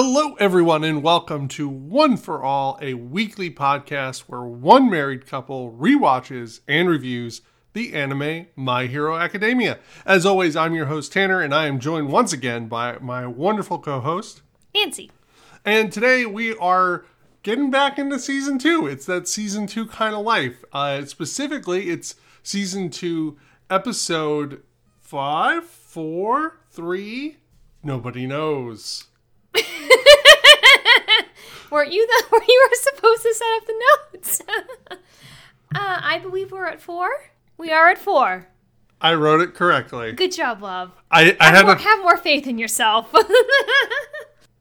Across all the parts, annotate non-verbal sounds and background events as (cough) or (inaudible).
Hello, everyone, and welcome to One for All, a weekly podcast where one married couple rewatches and reviews the anime My Hero Academia. As always, I'm your host, Tanner, and I am joined once again by my wonderful co host. Nancy. And today we are getting back into season two. It's that season two kind of life. Uh, specifically, it's season two, episode five, four, three. Nobody knows. (laughs) Weren't you the (laughs) where you were supposed to set up the notes? (laughs) uh, I believe we're at four. We are at four. I wrote it correctly. Good job, love. I, I Have had more, a, have more faith in yourself.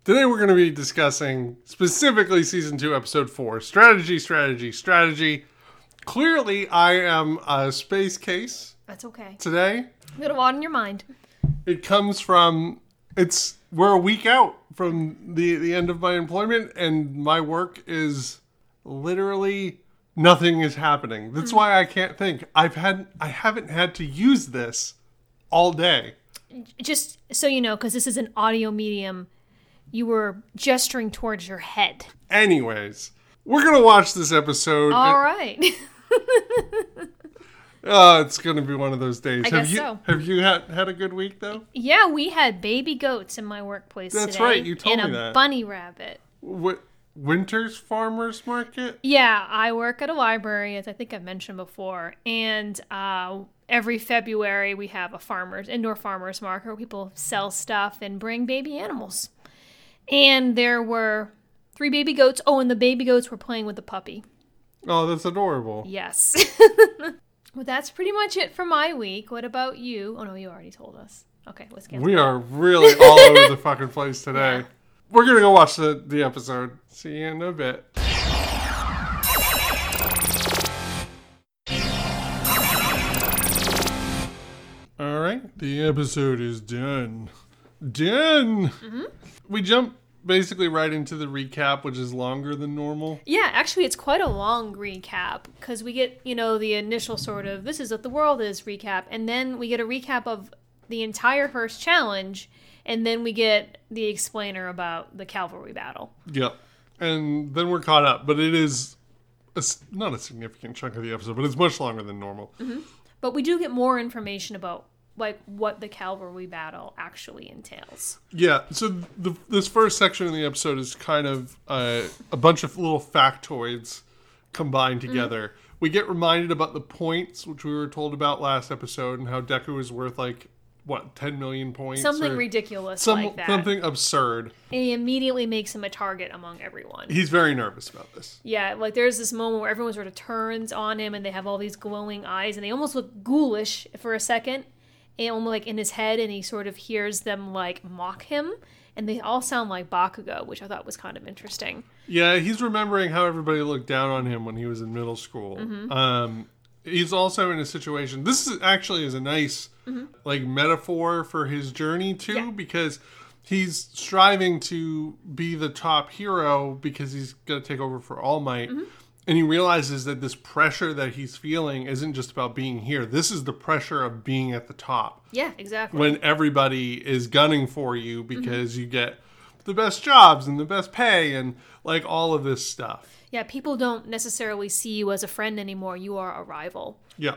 Today we're going to be discussing specifically season 2 episode 4, strategy strategy strategy. Clearly I am a space case That's okay. today. You got a lot in your mind. It comes from it's we're a week out from the the end of my employment and my work is literally nothing is happening. That's why I can't think. I've had I haven't had to use this all day. Just so you know, because this is an audio medium, you were gesturing towards your head. Anyways, we're going to watch this episode. All right. (laughs) Oh, it's gonna be one of those days. I have guess you so. have you had had a good week though? yeah, we had baby goats in my workplace That's today. right, you told and me a that. bunny rabbit. What Winter's Farmers Market? Yeah, I work at a library, as I think I've mentioned before, and uh, every February we have a farmers indoor farmers market where people sell stuff and bring baby animals. And there were three baby goats. Oh, and the baby goats were playing with the puppy. Oh, that's adorable. Yes. (laughs) well, that's pretty much it for my week. What about you? Oh no, you already told us. Okay, let's get. We are really (laughs) all over the fucking place today. Yeah. We're gonna go watch the, the episode. See you in a bit. All right, the episode is done. Done. Mm-hmm. We jump basically right into the recap, which is longer than normal. Yeah, actually, it's quite a long recap because we get, you know, the initial sort of this is what the world is recap, and then we get a recap of the entire first challenge, and then we get the explainer about the cavalry battle. Yep. And then we're caught up, but it is a not a significant chunk of the episode, but it's much longer than normal. Mm-hmm. But we do get more information about like what the cavalry battle actually entails. Yeah. So the, this first section of the episode is kind of uh, a bunch of little factoids combined together. We get reminded about the points, which we were told about last episode, and how Deku is worth like what ten million points, Something ridiculous some like that. something absurd. And he immediately makes him a target among everyone. He's very nervous about this. Yeah, like there's this moment where everyone sort of turns on him and they have all these glowing eyes and they almost look ghoulish for a second. And almost like in his head, and he sort of hears them like mock him, and they all sound like Bakugo, which I thought was kind of interesting. Yeah, he's remembering how everybody looked down on him when he was in middle school. Mm-hmm. Um, he's also in a situation. This is actually is a nice mm-hmm. like metaphor for his journey too, Yeah. because he's striving to be the top hero because he's going to take over for All Might. Mm-hmm. And he realizes that this pressure that he's feeling isn't just about being here. This is the pressure of being at the top Yeah, exactly. when everybody is gunning for you because you get the best jobs and the best pay and like all of this stuff. yeah, people don't necessarily see you as a friend anymore. You are a rival. Yeah.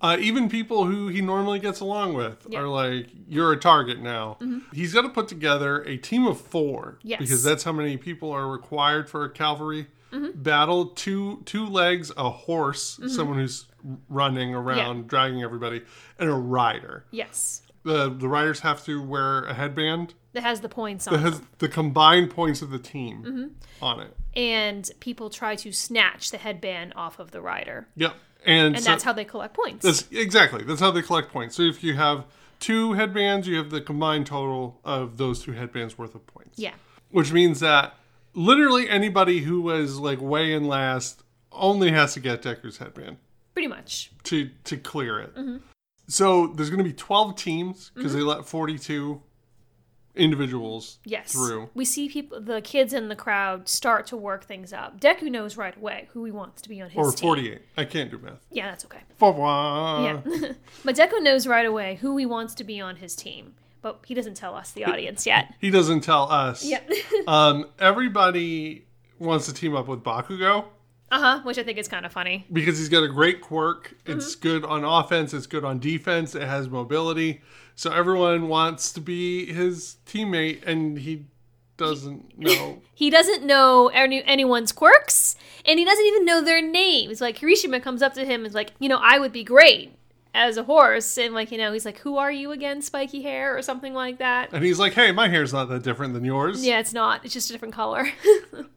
Uh, even people who he normally gets along with Yeah. are like, you're a target now. He's got to put together a team of four Yes. because that's how many people are required for a cavalry Mm-hmm. battle. Two two legs, a horse, mm-hmm. someone who's running around, dragging everybody, and a rider. Yes. The the riders have to wear a headband That has the points that on has the combined points of the team mm-hmm. on it. and people try to snatch the headband off of the rider. Yep. And, And so- that's how they collect points. That's exactly. That's how they collect points. So if you have two headbands, you have the combined total of those two headbands worth of points. yeah. Which means that literally anybody who was like way in last only has to get Deku's headband Pretty much. to to clear it. Mm-hmm. So there's going to be 12 teams because they let 42 individuals Yes. through. We see people, the kids in the crowd start to work things up. Deku knows right away who he wants to be on his Or team. 48. I can't do math. Yeah, that's okay. Yeah. (laughs) but Deku knows right away who he wants to be on his team. But he doesn't tell us, the audience, yet. He doesn't tell us. Yeah. (laughs) Um, everybody wants to team up with Bakugo uh huh. Which I think is kind of funny. because he's got a great quirk. Mm-hmm. It's good on offense. It's good on defense. It has mobility. So everyone wants to be his teammate, and he doesn't know. (laughs) He doesn't know any, anyone's quirks, and he doesn't even know their names. Like Kirishima comes up to him and is like, you know, I would be great as a horse, and like, you know, he's like, who are you again, spiky hair or something like that. and he's like, "Hey, my hair's not that different than yours." Yeah, it's not. It's just a different color. (laughs)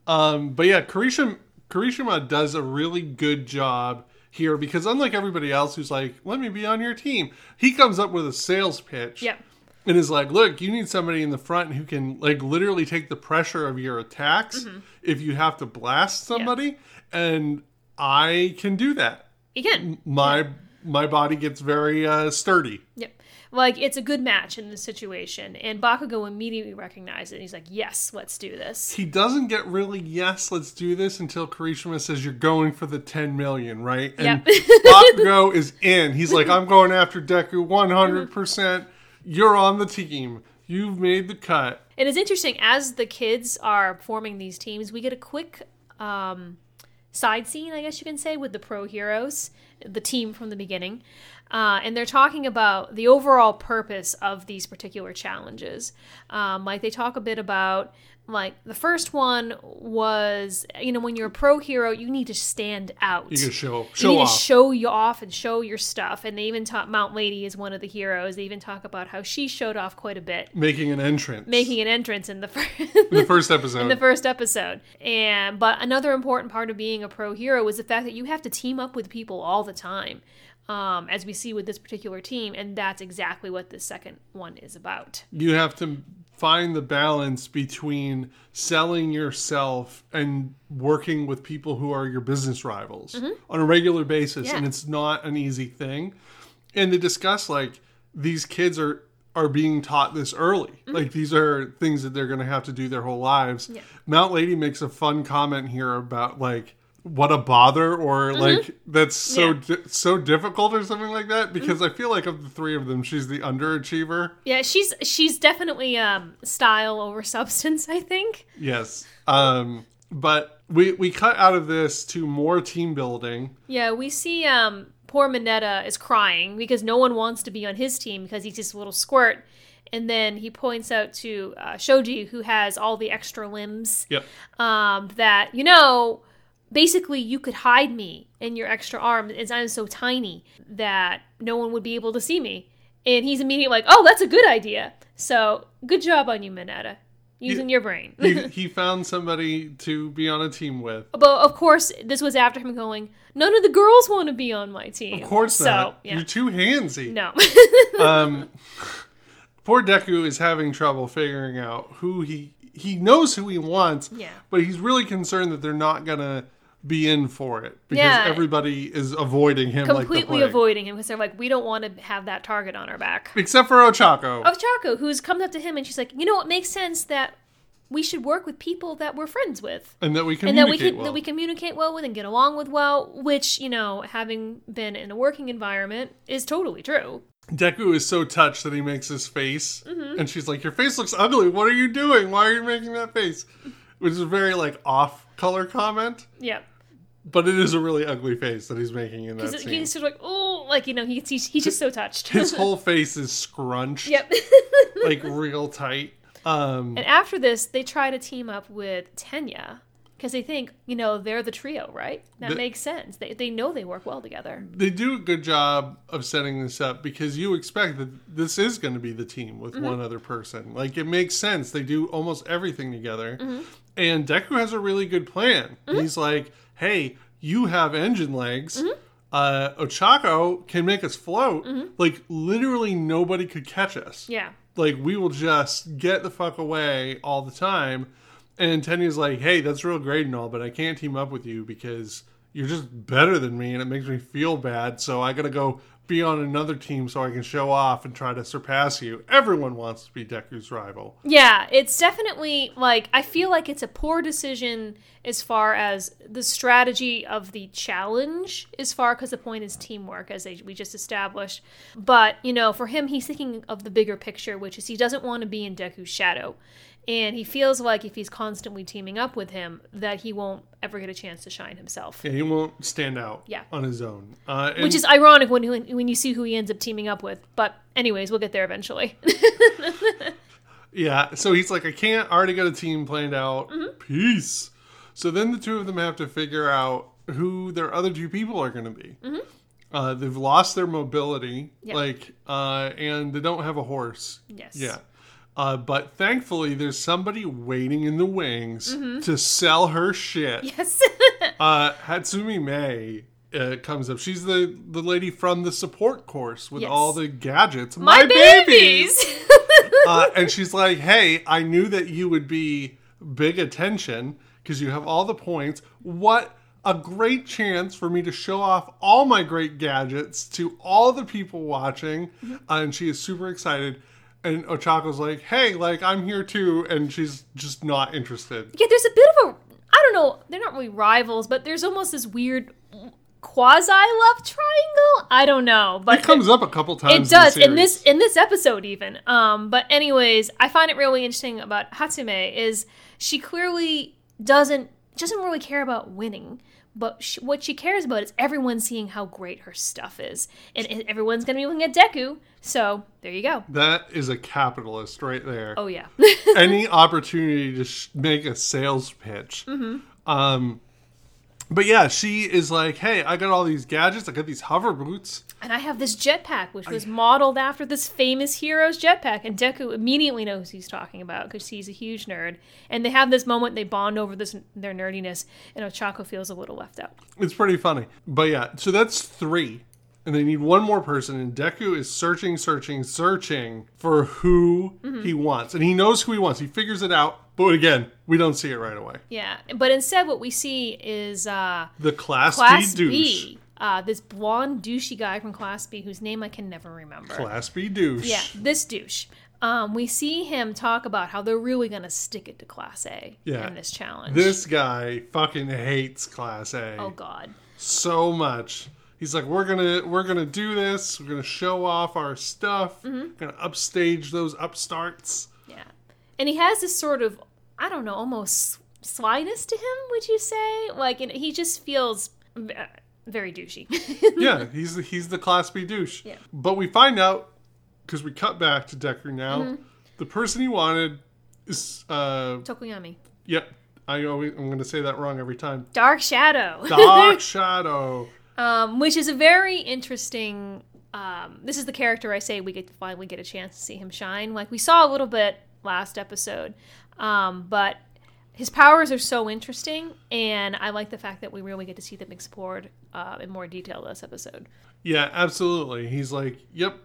Um, but yeah, Kirishima, Kirishima does a really good job here because unlike everybody else who's like, let me be on your team, he comes up with a sales pitch. yep. And is like, look, you need somebody in the front who can like literally take the pressure of your attacks Mm-hmm. if you have to blast somebody. And I can do that. Again, My my body gets very uh, sturdy. Yep. Like it's a good match in this situation, and Bakugo immediately recognizes it. He's like, "Yes, let's do this." He doesn't get really yes, let's do this until Kirishima says you're going for the 10 million, right? And Yep. (laughs) Bakugo is in. He's like, I'm going after Deku 100%. You're on the team. You've made the cut. And it's interesting as the kids are forming these teams, we get a quick um, side scene, I guess you can say, with the pro heroes, the team from the beginning. Uh, and they're talking about the overall purpose of these particular challenges. Um, like they talk a bit about, like the first one was, you know, when you're a pro hero, you need to stand out. You can show, you show need off. to show you off and show your stuff. And they even talk Mount Lady is one of the heroes. They even talk about how she showed off quite a bit, making an entrance. making an entrance in the first (laughs) in the first episode. in the first episode. And but another important part of being a pro hero is the fact that you have to team up with people all the time. Um, as we see with this particular team, and that's exactly what this second one is about. you have to find the balance between selling yourself and working with people who are your business rivals on a regular basis Mm-hmm. Yeah. and it's not an easy thing and they discuss like these kids are are being taught this early like these are things that they're going to have to do their whole lives Mm-hmm. Yeah. mount lady makes a fun comment here about like what a bother or like that's so Mm-hmm. Yeah. di- so difficult or something like that because i feel like of the three of them she's the underachiever Yeah, she's she's definitely um, style over substance. I think. Yes. Um, but we we cut out of this to more team building. Yeah, we see um, poor mineta is crying because no one wants to be on his team because he's just a little squirt. And then he points out to uh, Shoji, who has all the extra limbs, Yep. um, that you know, basically you could hide me in your extra arm, as I'm so tiny that no one would be able to see me. And he's immediately like, "Oh, that's a good idea." So good job on you, Mineta, using your brain. He (laughs) he found somebody to be on a team with. But of course, this was after him going, "None of the girls want to be on my team." Of course so, not. Yeah. You're too handsy. No. (laughs) Um, poor Deku is having trouble figuring out who he he knows who he wants. Yeah. But he's really concerned that they're not gonna be in for it because Yeah. everybody is avoiding him like Completely plague. avoiding him because they're like, we don't want to have that target on our back. Except for Ochako. Of Chaco, who's comes up to him and she's like, you know, it makes sense that we should work with people that we're friends with. and that we can, And that we can well. that we communicate well with and get along with well, which you know, having been in a working environment, is totally true. Deku is so touched that he makes his face, Mm-hmm. and she's like, "Your face looks ugly. What are you doing? Why are you making that face?" Which is a very like off-color comment, Yeah, but it is a really ugly face that he's making in that scene. he's sort of like, oh, like you know, he's he's, he's just so touched. His (laughs) whole face is scrunched, yep. (laughs) like real tight. Um, And after this, they try to team up with Tenya because they think, you know, they're the trio, right? That The- makes sense. They, they know they work well together. they do a good job of setting this up because you expect that this is going to be the team with Mm-hmm. one other person. Like it makes sense. They do almost everything together. Mm-hmm. And Deku has a really good plan. He's like, "Hey, you have engine legs. Mm-hmm. Uh, Ochako can make us float. Like literally nobody could catch us. Yeah. Like we will just get the fuck away all the time." And Tenya's like, "Hey, that's real great and all, but I can't team up with you because." You're just better than me, and it makes me feel bad. So I gotta go be on another team so I can show off and try to surpass you. Everyone wants to be Deku's rival. Yeah, it's definitely like I feel like it's a poor decision as far as the strategy of the challenge as far because the point is teamwork as we just established. But, you know, for him he's thinking of the bigger picture, which is he doesn't want to be in Deku's shadow. And he feels like if he's constantly teaming up with him, that he won't ever get a chance to shine himself. Yeah, he won't stand out Yeah. on his own. Uh, Which is ironic when, when you see who he ends up teaming up with. But anyways, we'll get there eventually. Yeah, so he's like, I can't. I already got a team planned out. Mm-hmm. Peace. So then the two of them have to figure out who their other two people are going to be. Uh, they've lost their mobility, Mm-hmm. Yep. like, uh, and they don't have a horse. yes. Yeah. Uh, but thankfully, there's somebody waiting in the wings Mm-hmm. to sell her shit. Yes. (laughs) Uh, Hatsume Mei uh, comes up. She's the, the lady from the support course with Yes. all the gadgets. My, babies. (laughs) uh, and she's like, "Hey, I knew that you would be big attention because you have all the points. What a great chance for me to show off all my great gadgets to all the people watching!" Uh, and she is super excited. And Ochako's like, "Hey, like I'm here too," and she's just not interested. yeah, there's a bit of a I don't know, they're not really rivals, but there's almost this weird quasi love triangle. I don't know, but It comes up a couple times. it does in, in this in this episode even. Um, but anyways, I find it really interesting about Hatsume is she clearly doesn't doesn't really care about winning. But sh what she cares about is everyone seeing how great her stuff is, and and everyone's gonna be looking at Deku. So there you go. That is a capitalist right there. Oh yeah, (laughs) any (laughs) opportunity to sh- make a sales pitch. Mm-hmm. Um, but yeah, she is like, "Hey, I got all these gadgets. I got these hover boots." and I have this jetpack, which was modeled after this famous hero's jetpack, and Deku immediately knows who he's talking about because he's a huge nerd. And they have this moment they bond over this their nerdiness, and Ochako feels a little left out. It's pretty funny. But yeah, so that's three, and they need one more person. And Deku is searching, searching, searching for who Mm-hmm. he wants, and he knows who he wants. He figures it out. But again, we don't see it right away. Yeah, but instead, what we see is uh, The class, Class B douche. B. Uh, this blonde douchey guy from Class B, whose name I can never remember. Class B douche. Yeah, this douche. Um, we see him talk about how they're really gonna stick it to Class A Yeah. in this challenge. This guy fucking hates Class A. oh God. so much. He's like, we're gonna we're gonna do this. We're gonna show off our stuff. Mm-hmm. Gonna upstage those upstarts. Yeah. And he has this sort of, I don't know, almost slyness to him, would you say? Like, and he just feels uh, very douchey. (laughs) yeah, (laughs) he's the, he's the class B douche. Yeah. But we find out because we cut back to Deku now. Mm-hmm. The person he wanted is uh Tokoyami. yep. I always I'm gonna say that wrong every time. Dark Shadow. Dark (laughs) Shadow. um, which is a very interesting. Um, this is the character I say we get to finally get a chance to see him shine. Like we saw a little bit last episode, um, but his powers are so interesting, and I like the fact that we really get to see them explored uh, in more detail this episode. Yeah, absolutely. He's like, yep,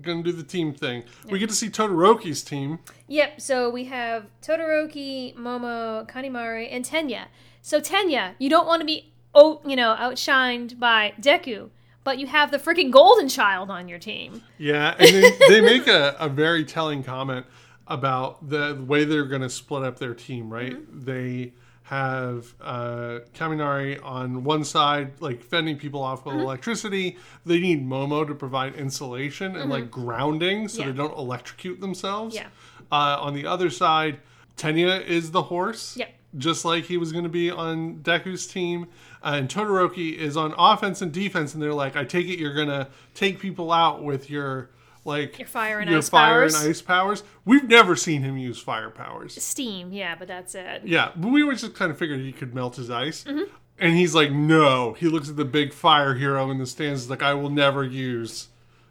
gonna do the team thing. We get to see Todoroki's team. Yep. So we have Todoroki, Momo, Kaminari, and Tenya. So Tenya, you don't want to be oh, you know, outshined by Deku, but you have the freaking Golden Child on your team. Yeah, and they, they make a, a very telling comment about the way they're going to split up their team, right? They have uh, Kaminari on one side, like fending people off with electricity. They need Momo to provide insulation and like grounding so Yeah. they don't electrocute themselves. Yeah. Uh, on the other side, Tenya is the horse. Yep. Just like he was going to be on Deku's team. Uh, and Todoroki is on offense and defense. And they're like, I take it you're going to take people out with your, like, Your fire and your ice fire powers. and ice powers. We've never seen him use fire powers. Steam, yeah, but that's it. Yeah, but we were just kind of figured he could melt his ice. Mm-hmm. And he's like, no. He looks at the big fire hero in the stands. He's like, I will never use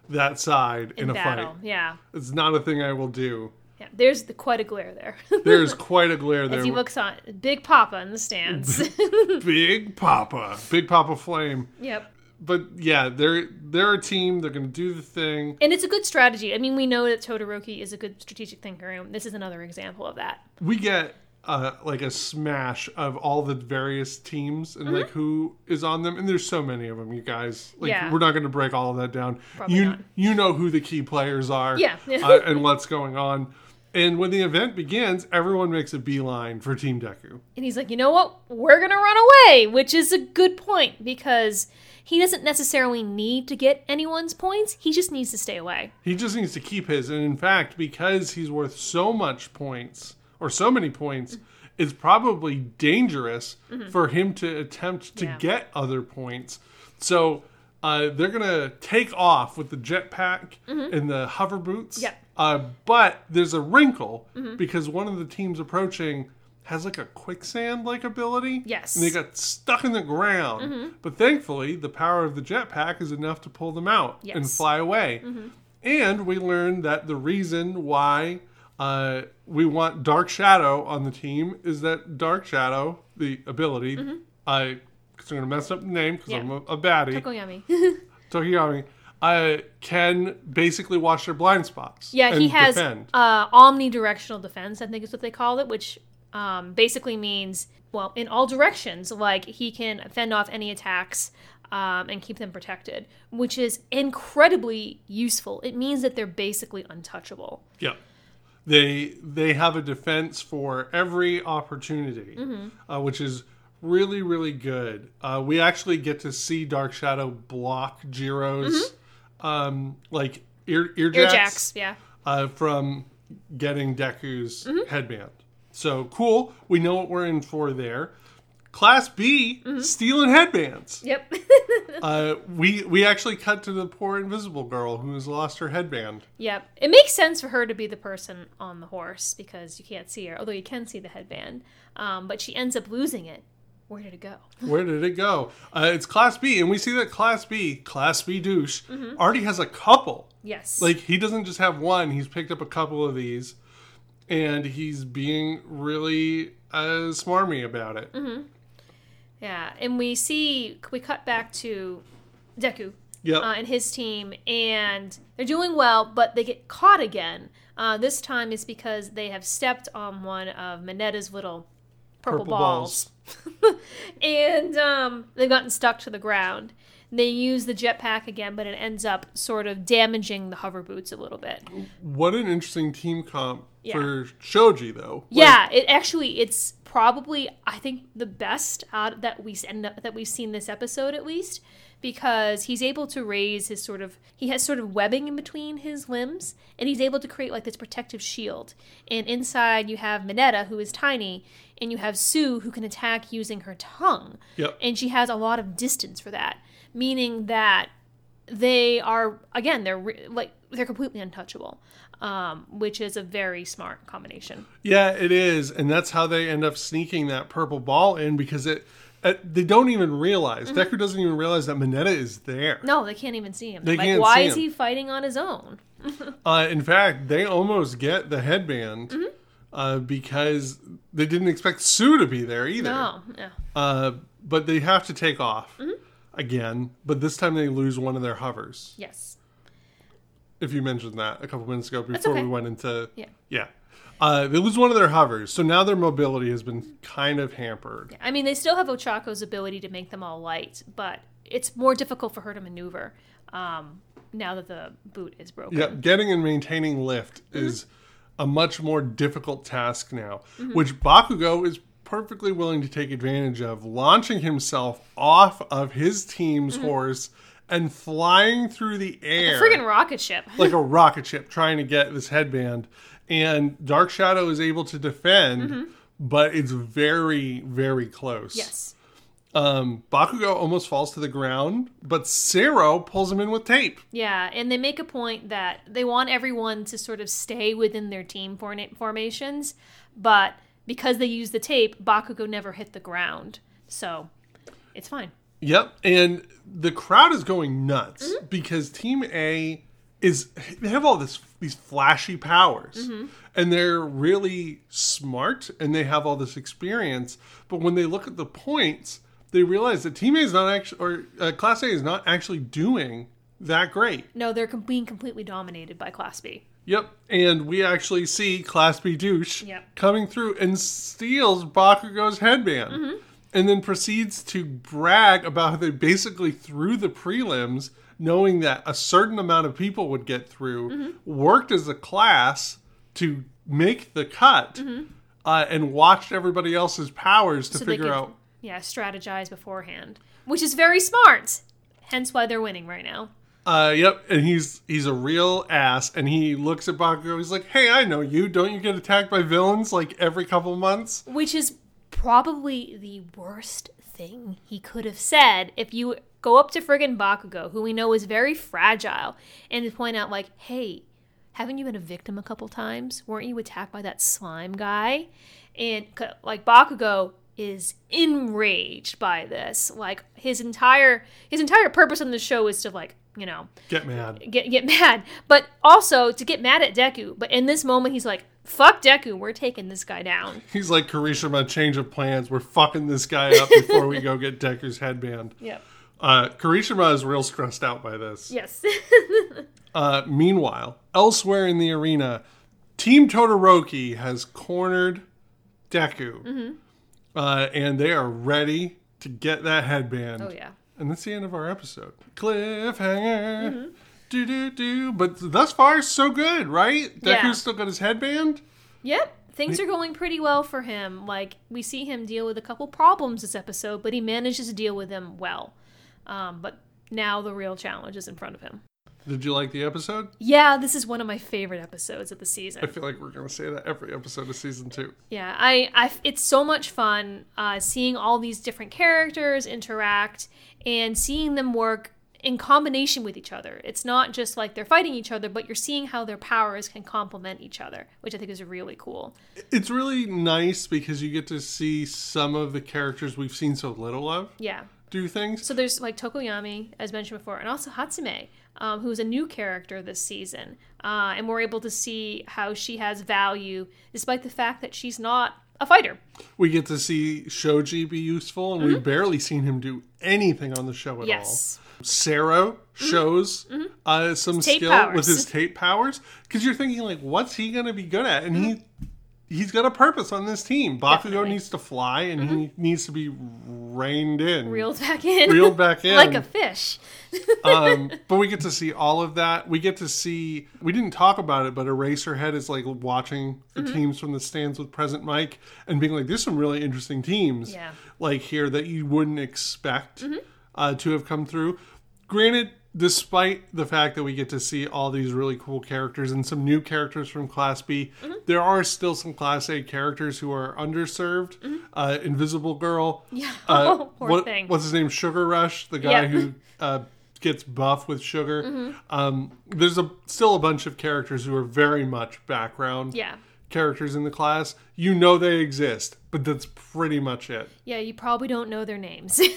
that side in, In a battle, fight. yeah. It's not a thing I will do. Yeah, there's the, quite a glare there. (laughs) There's quite a glare there. As he looks on Big Papa in the stands. (laughs) Big Papa, Big Papa Flame. yep. But yeah, they're they're a team. They're going to do the thing. And it's a good strategy. I mean, we know that Todoroki is a good strategic thinker, and this is another example of that. We get uh, like a smash of all the various teams and like who is on them. And there's so many of them, you guys. Like Yeah. we're not going to break all of that down. Probably you not. you know who the key players are. Yeah. uh, (laughs) and what's going on. And when the event begins, everyone makes a beeline for Team Deku. And he's like, you know what? We're going to run away, which is a good point because he doesn't necessarily need to get anyone's points. He just needs to stay away. He just needs to keep his. And in fact, because he's worth so much points or so many points, it's probably dangerous for him to attempt to Yeah. get other points. So uh, they're going to take off with the jetpack and the hover boots. Yep. Uh, but there's a wrinkle because one of the teams approaching has like a quicksand like ability. Yes. And they got stuck in the ground. Mhm. But thankfully, the power of the jetpack is enough to pull them out and fly away. Mhm. And we learned that the reason why uh, we want Dark Shadow on the team is that Dark Shadow, the ability, I. Cause I'm gonna mess up the name because Yeah. I'm a, a baddie. Koyami. (laughs) Tokiyami, uh, can basically watch their blind spots. Yeah, he has uh, omnidirectional defense, I think is what they call it, which um, basically means, well, in all directions. Like he can fend off any attacks um, and keep them protected, which is incredibly useful. It means that they're basically untouchable. Yeah. They they have a defense for every opportunity, Mm-hmm. uh, which is really really good. Uh, we actually get to see Dark Shadow block Jiro's um, like ear ear Mm-hmm. Ear jacks, jacks, yeah. uh, from getting Deku's Mm-hmm. headband. So cool. We know what we're in for there. Class B Mm-hmm. stealing headbands. Yep. (laughs) Uh, we we actually cut to the poor invisible girl who has lost her headband. yep. It makes sense for her to be the person on the horse because you can't see her, although you can see the headband. Um, but she ends up losing it. Where did it go? (laughs) Where did it go? Uh, it's Class B, and we see that Class B, Class B douche, Mm-hmm. already has a couple. Yes. Like he doesn't just have one; he's picked up a couple of these, and he's being really uh, smarmy about it. Mm-hmm. Yeah, and we see we cut back to Deku Yep. uh, and his team, and they're doing well, but they get caught again. Uh, this time is because they have stepped on one of Mineta's little purple, Purple balls, (laughs) and um, they've gotten stuck to the ground. They use the jetpack again, but it ends up sort of damaging the hover boots a little bit. What an interesting team comp Yeah. for Shoji, though. Like, Yeah, it actually it's probably I think the best out that we end up that we've seen this episode at least because he's able to raise his sort of he has sort of webbing in between his limbs and he's able to create like this protective shield. And inside you have Mineta who is tiny and you have Tsu who can attack using her tongue. Yep. And she has a lot of distance for that, meaning that they are again they're re- like they're completely untouchable. Um, which is a very smart combination. Yeah, it is, and that's how they end up sneaking that purple ball in because it. Uh, they don't even realize. Mm-hmm. Deku doesn't even realize that Mineta is there. No, they can't even see him. They like, can't why see is him. he fighting on his own? (laughs) Uh, in fact, they almost get the headband Mm-hmm. uh, because they didn't expect Tsu to be there either. No, no. Uh, but they have to take off Mm-hmm. again. But this time they lose one of their hovers. Yes. If you mentioned that a couple minutes ago before okay. we went into Yeah. yeah. Uh, they lose one of their hovers, so now their mobility has been kind of hampered. I mean, they still have Ochako's ability to make them all light, but it's more difficult for her to maneuver um, now that the boot is broken. Yeah, getting and maintaining lift Mm-hmm. is a much more difficult task now, which Bakugo is perfectly willing to take advantage of, launching himself off of his team's horse and flying through the air Mm-hmm. Friggin' rocket ship. like a (laughs) rocket ship trying to get this headband. And Dark Shadow is able to defend, but it's very, very close. Mm-hmm. yes. Um, Bakugo almost falls to the ground, but Sero pulls him in with tape. Yeah, and they make a point that they want everyone to sort of stay within their team formations, but because they use the tape, Bakugo never hit the ground. So it's fine. Yep, and the crowd is going nuts Mm-hmm. because Team A is they have all this these flashy powers, Mm-hmm. and they're really smart and they have all this experience. But when they look at the points, they realize that Team A is not actually or uh, Class A is not actually doing that great. No, they're com- being completely dominated by Class B. Yep, and we actually see Class B douche Yep. coming through and steals Bakugo's headband, Mm-hmm. and then proceeds to brag about how they basically threw the prelims, knowing that a certain amount of people would get through, Mm-hmm. worked as a class to make the cut, Mm-hmm. uh, and watched everybody else's powers to So figure could, out. yeah, strategize beforehand, which is very smart. Hence why they're winning right now. Uh, yep, and he's he's a real ass, and he looks at Bakugo. He's like, "Hey, I know you. Don't you get attacked by villains like every couple months?" Which is probably the worst thing he could have said if you go up to friggin' Bakugo, who we know is very fragile, and point out, like, hey, haven't you been a victim a couple times? Weren't you attacked by that slime guy? And, like, Bakugo is enraged by this. Like, his entire his entire purpose on the show is to, like, you know, Get mad. get get (laughs) mad, but also to get mad at Deku. But in this moment, he's like, "Fuck Deku, we're taking this guy down." (laughs) He's like, Kirishima, change of plans. We're fucking this guy up before we go (laughs) get Deku's headband. Yep. Uh, Kirishima is real stressed out by this. Yes. Uh, meanwhile, elsewhere in the arena, Team Todoroki has cornered Deku. Mm-hmm. Uh, and they are ready to get that headband. oh yeah. And that's the end of our episode. Cliffhanger. Do do do. But thus far, so good, right? Deku's Yeah. still got his headband. Yep. Things are going pretty well for him. Like we see him deal with a couple problems this episode, but he manages to deal with them well. Um, but now the real challenge is in front of him. Did you like the episode? Yeah, this is one of my favorite episodes of the season. I feel like we're going to say that every episode of season two. Yeah, I, I it's so much fun uh, seeing all these different characters interact and seeing them work in combination with each other. It's not just like they're fighting each other, but you're seeing how their powers can complement each other, which I think is really cool. It's really nice because you get to see some of the characters we've seen so little of Yeah. do things. So there's like Tokoyami, as mentioned before, and also Hatsume, um, who's a new character this season, uh, and we're able to see how she has value despite the fact that she's not a fighter. We get to see Shoji be useful, and we've barely seen him do anything on the show at Mm-hmm. Yes. all. Sero shows uh, some tape skill powers. with his tape powers because you're thinking like, what's he going to be good at? And he he's got a purpose on this team. Bakugo Mm-hmm. Definitely. needs to fly, and he needs to be reined in, Reeled back in. reeled back (laughs) in, like a fish. (laughs) um, but we get to see all of that. We get to see. We didn't talk about it, but Eraserhead is like watching the Mm-hmm. teams from the stands with present Mic and being like, "There's some really interesting teams, Yeah. Mm-hmm. like here that you wouldn't expect uh, to have come through." Granted, despite the fact that we get to see all these really cool characters and some new characters from Class B, Mm-hmm. there are still some Class A characters who are underserved. Uh, Invisible Girl, Mm-hmm. Yeah. uh, (laughs) Oh, poor what- thing. what's his name? Sugar Rush, the guy Yep. who uh, gets buff with sugar. Mm-hmm. Um, there's a still a bunch of characters who are very much background Yeah. characters in the class. You know they exist, but that's pretty much it. Yeah, you probably don't know their names. (laughs)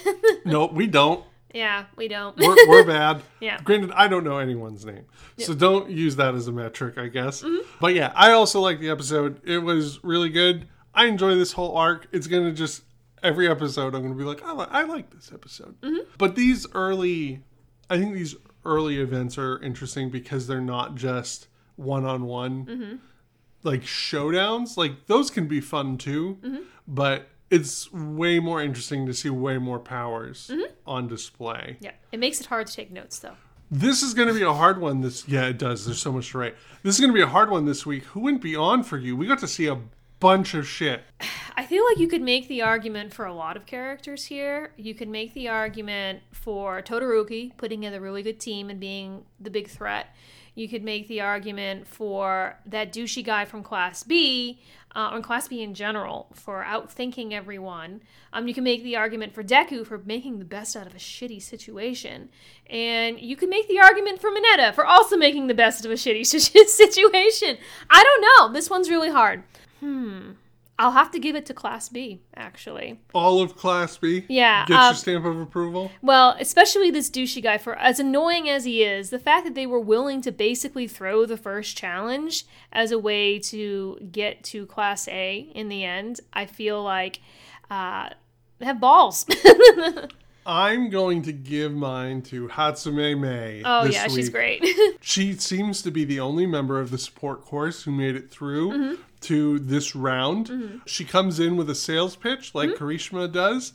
No, we don't. Yeah, we don't. We're, (laughs) we're bad. Yeah. Granted, I don't know anyone's name, so don't use that as a metric, I guess. Mm-hmm. But yeah, I also like the episode. It was really good. I enjoy this whole arc. It's gonna just every episode. I'm gonna be like, I, li- I like this episode. Mm-hmm. But these early, I think these early events are interesting because they're not just one on one, like showdowns. Like those can be fun too, Mm-hmm. but it's way more interesting to see way more powers Mm-hmm. on display. yeah, it makes it hard to take notes though. This is going to be a hard one. This, yeah, it does. There's so much to write. This is going to be a hard one this week. Who went beyond for you? We got to see a bunch of shit. (sighs) I feel like you could make the argument for a lot of characters here. You could make the argument for Todoroki putting in a really good team and being the big threat. You could make the argument for that douchey guy from Class B, uh, or Class B in general, for outthinking everyone. Um, you can make the argument for Deku for making the best out of a shitty situation. And you can make the argument for Mineta for also making the best of a shitty (laughs) situation. I don't know. This one's really hard. Hmm. I'll have to give it to Class B, actually. All of Class B. Yeah, Get um, your stamp of approval. Well, especially this douchey guy, for as annoying as he is, the fact that they were willing to basically throw the first challenge as a way to get to Class A in the end, I feel like uh, they have balls. (laughs) I'm going to give mine to Hatsume Mei. Oh yeah, she's great. (laughs) (laughs) She seems to be the only member of the support course who made it through Mm-hmm. to this round. She comes in with a sales pitch like Mm-hmm. Kirishima does.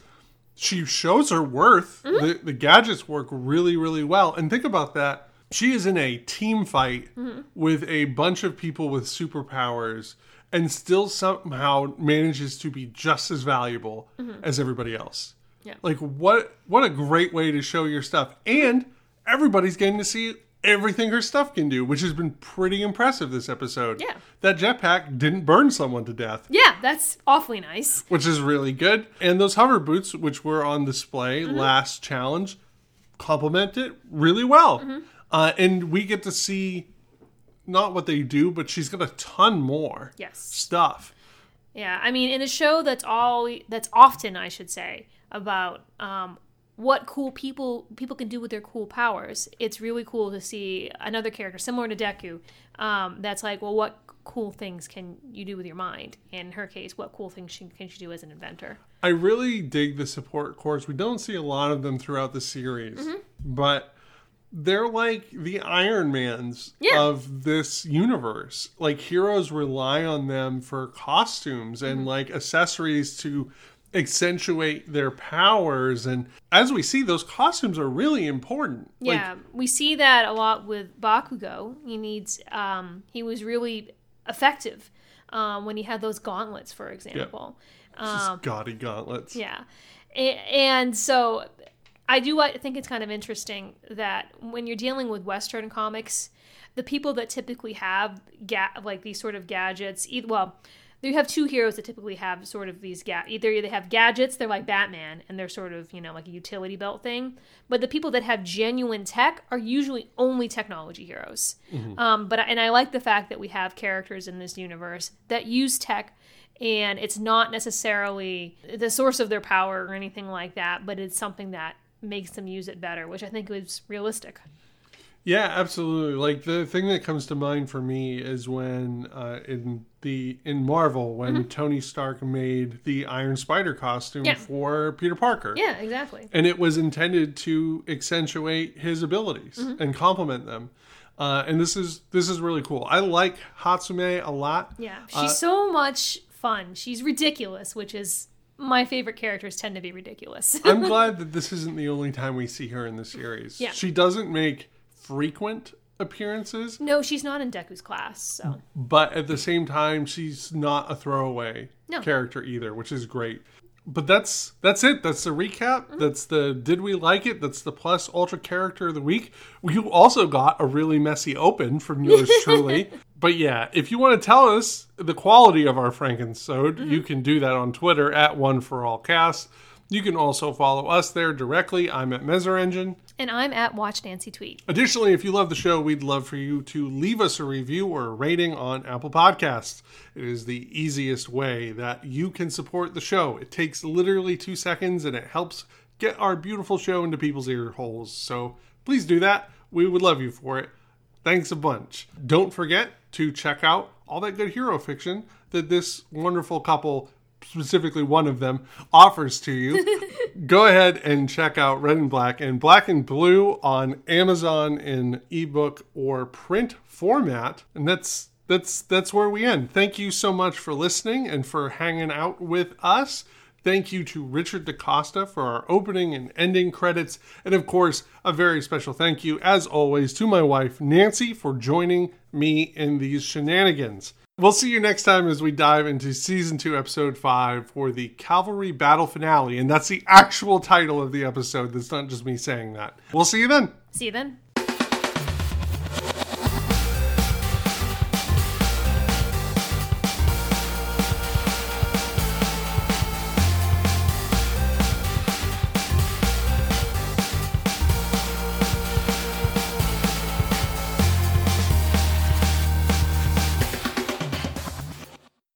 She shows her worth. Mm-hmm. The, the gadgets work really, really well. And think about that. She is in a team fight Mm-hmm. with a bunch of people with superpowers and still somehow manages to be just as valuable as everybody else. Yeah. Like what what a great way to show your stuff. And everybody's getting to see everything her stuff can do, which has been pretty impressive this episode. Yeah. That jetpack didn't burn someone to death, yeah, that's awfully nice. which is really good. And those hover boots, which were on display Mm-hmm. last challenge, complement it really well. Mm-hmm. Uh, and we get to see not what they do, but she's got a ton more Yes. stuff. Yeah, I mean, in a show that's all that's often, I should say, about um, what cool people people can do with their cool powers. It's really cool to see another character similar to Deku. Um, that's like, well, what cool things can you do with your mind? In her case, what cool things she, can she do as an inventor? I really dig the support corps. We don't see a lot of them throughout the series, Mm-hmm. but they're like the Iron Mans Yeah. of this universe. Like heroes rely on them for costumes Mm-hmm. and like accessories to accentuate their powers and as we see those costumes are really important. Like, Yeah, we see that a lot with Bakugo. He needs um, he was really effective um, when he had those gauntlets, for example. just gaudy gauntlets. Yeah. A- And so I do I think it's kind of interesting that when you're dealing with Western comics, the people that typically have ga- like these sort of gadgets, well, you have two heroes that typically have sort of these ga- either they have gadgets, they're like Batman, and they're sort of you know like a utility belt thing. But the people that have genuine tech are usually only technology heroes. Um, but and I like the fact that we have characters in this universe that use tech and it's not necessarily the source of their power or anything like that, but it's something that makes them use it better, which I think is realistic. Yeah, absolutely. Like the thing that comes to mind for me is when uh, in the in Marvel when Mm-hmm. Tony Stark made the Iron Spider costume Yeah. for Peter Parker. Yeah, exactly. And it was intended to accentuate his abilities Mm-hmm. and complement them. Uh, and this is this is really cool. I like Hatsume a lot. Yeah, she's so much fun. She's ridiculous, which is my favorite characters tend to be ridiculous. I'm (laughs) glad that this isn't the only time we see her in the series. Yeah. She doesn't make frequent appearances, no, she's not in Deku's class, so. But at the same time she's not a throwaway No. character either which is great. But that's that's it. That's the recap. Mm-hmm. that's the did we like it? That's the plus ultra character of the week. You also got a really messy open from yours (laughs) truly. But yeah if you want to tell us the quality of our frankensode Mm-hmm. you can do that on twitter at one for all cast you can also follow us there directly i'm at Meser Engine. and I'm at Watch Nancy Tweet. Additionally, if you love the show, we'd love for you to leave us a review or a rating on Apple Podcasts. It is the easiest way that you can support the show. It takes literally two seconds and it helps get our beautiful show into people's ear holes. So please do that. We would love you for it. Thanks a bunch. Don't forget to check out all that good hero fiction that this wonderful couple, specifically one of them, offers to you. (laughs) Go ahead and check out Red and Black and Black and Blue on Amazon in ebook or print format. And that's that's that's where we end. Thank you so much for listening and for hanging out with us. Thank you to Richard DaCosta for our opening and ending credits. And of course, a very special thank you, as always, to my wife, Nancy, for joining me in these shenanigans. We'll see you next time as we dive into season two, episode five for the Cavalry Battle Finale. And that's the actual title of the episode. That's not just me saying that. We'll see you then. See you then.